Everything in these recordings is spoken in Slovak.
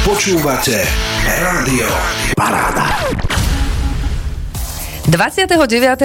Počúvate Rádio Paráda. 29.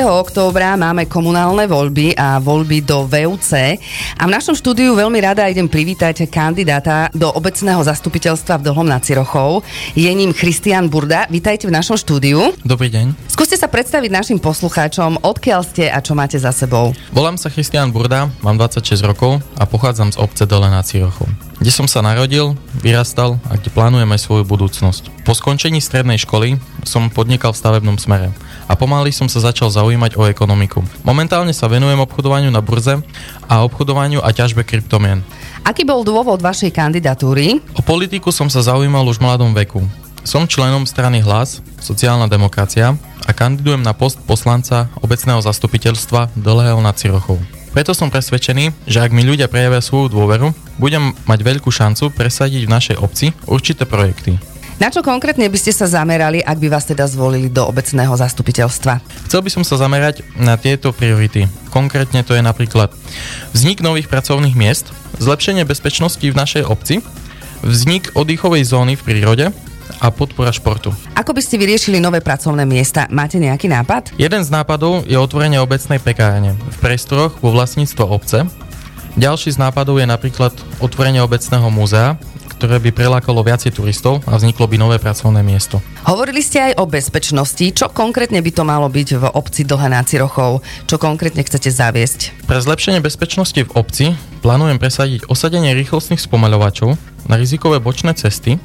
októbra máme komunálne voľby a voľby do VUC a v našom štúdiu veľmi rada idem privítať kandidáta do obecného zastupiteľstva v Dlhom nad Cirochou. Je ním Christian Burda. Vítajte v našom štúdiu. Dobrý deň. Skúste sa predstaviť našim poslucháčom, odkiaľ ste a čo máte za sebou. Volám sa Christian Burda, mám 26 rokov a pochádzam z obce Dole nad Cirochou kde som sa narodil, vyrastal a kde plánujem aj svoju budúcnosť. Po skončení strednej školy som podnikal v stavebnom smere a pomaly som sa začal zaujímať o ekonomiku. Momentálne sa venujem obchodovaniu na burze a obchodovaniu a ťažbe kryptomien. Aký bol dôvod vašej kandidatúry? O politiku som sa zaujímal už v mladom veku. Som členom strany Hlas, sociálna demokracia a kandidujem na post poslanca obecného zastupiteľstva Dlhého nad Cirochou. Preto som presvedčený, že ak mi ľudia prejavia svoju dôveru, budem mať veľkú šancu presadiť v našej obci určité projekty. Na čo konkrétne by ste sa zamerali, ak by vás teda zvolili do obecného zastupiteľstva? Chcel by som sa zamerať na tieto priority. Konkrétne to je napríklad vznik nových pracovných miest, zlepšenie bezpečnosti v našej obci, vznik oddychovej zóny v prírode a podpora športu. Ako by ste vyriešili nové pracovné miesta? Máte nejaký nápad? Jeden z nápadov je otvorenie obecnej pekárne v priestoroch vo vlastníctvo obce. Ďalší z nápadov je napríklad otvorenie obecného múzea, ktoré by prelákalo viacej turistov a vzniklo by nové pracovné miesto. Hovorili ste aj o bezpečnosti. Čo konkrétne by to malo byť v obci Dlhé Rochov? Čo konkrétne chcete zaviesť? Pre zlepšenie bezpečnosti v obci plánujem presadiť osadenie rýchlostných spomaľovačov na rizikové bočné cesty,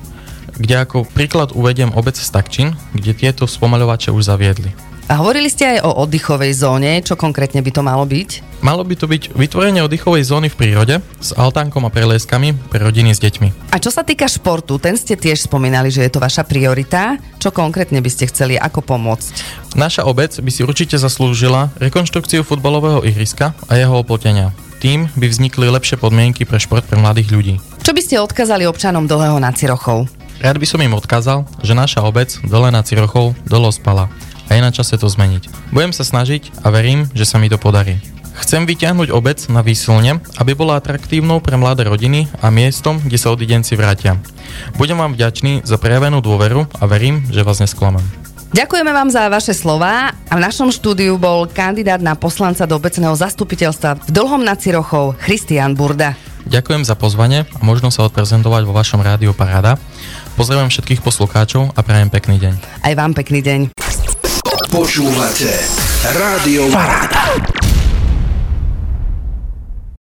kde ako príklad uvediem obec Stakčin, kde tieto spomaľovače už zaviedli. A hovorili ste aj o oddychovej zóne, čo konkrétne by to malo byť? Malo by to byť vytvorenie oddychovej zóny v prírode s altánkom a preleskami pre rodiny s deťmi. A čo sa týka športu, ten ste tiež spomínali, že je to vaša priorita. Čo konkrétne by ste chceli, ako pomôcť? Naša obec by si určite zaslúžila rekonštrukciu futbalového ihriska a jeho oplotenia. Tým by vznikli lepšie podmienky pre šport pre mladých ľudí. Čo by ste odkázali občanom Dlhého nad Cirochou? Rád by som im odkázal, že naša obec Dole nad Cirochou dolo spala a je na čase to zmeniť. Budem sa snažiť a verím, že sa mi to podarí. Chcem vyťahnuť obec na výsilne, aby bola atraktívnou pre mladé rodiny a miestom, kde sa odidenci vrátia. Budem vám vďačný za prejavenú dôveru a verím, že vás nesklamem. Ďakujeme vám za vaše slova a v našom štúdiu bol kandidát na poslanca do obecného zastupiteľstva v Dlhom nad Cirochou Christian Burda. Ďakujem za pozvanie a možno sa odprezentovať vo vašom rádiu Paráda. Pozdravujem všetkých poslucháčov a prajem pekný deň. Aj vám pekný deň. Počúvate Rádio Paráda.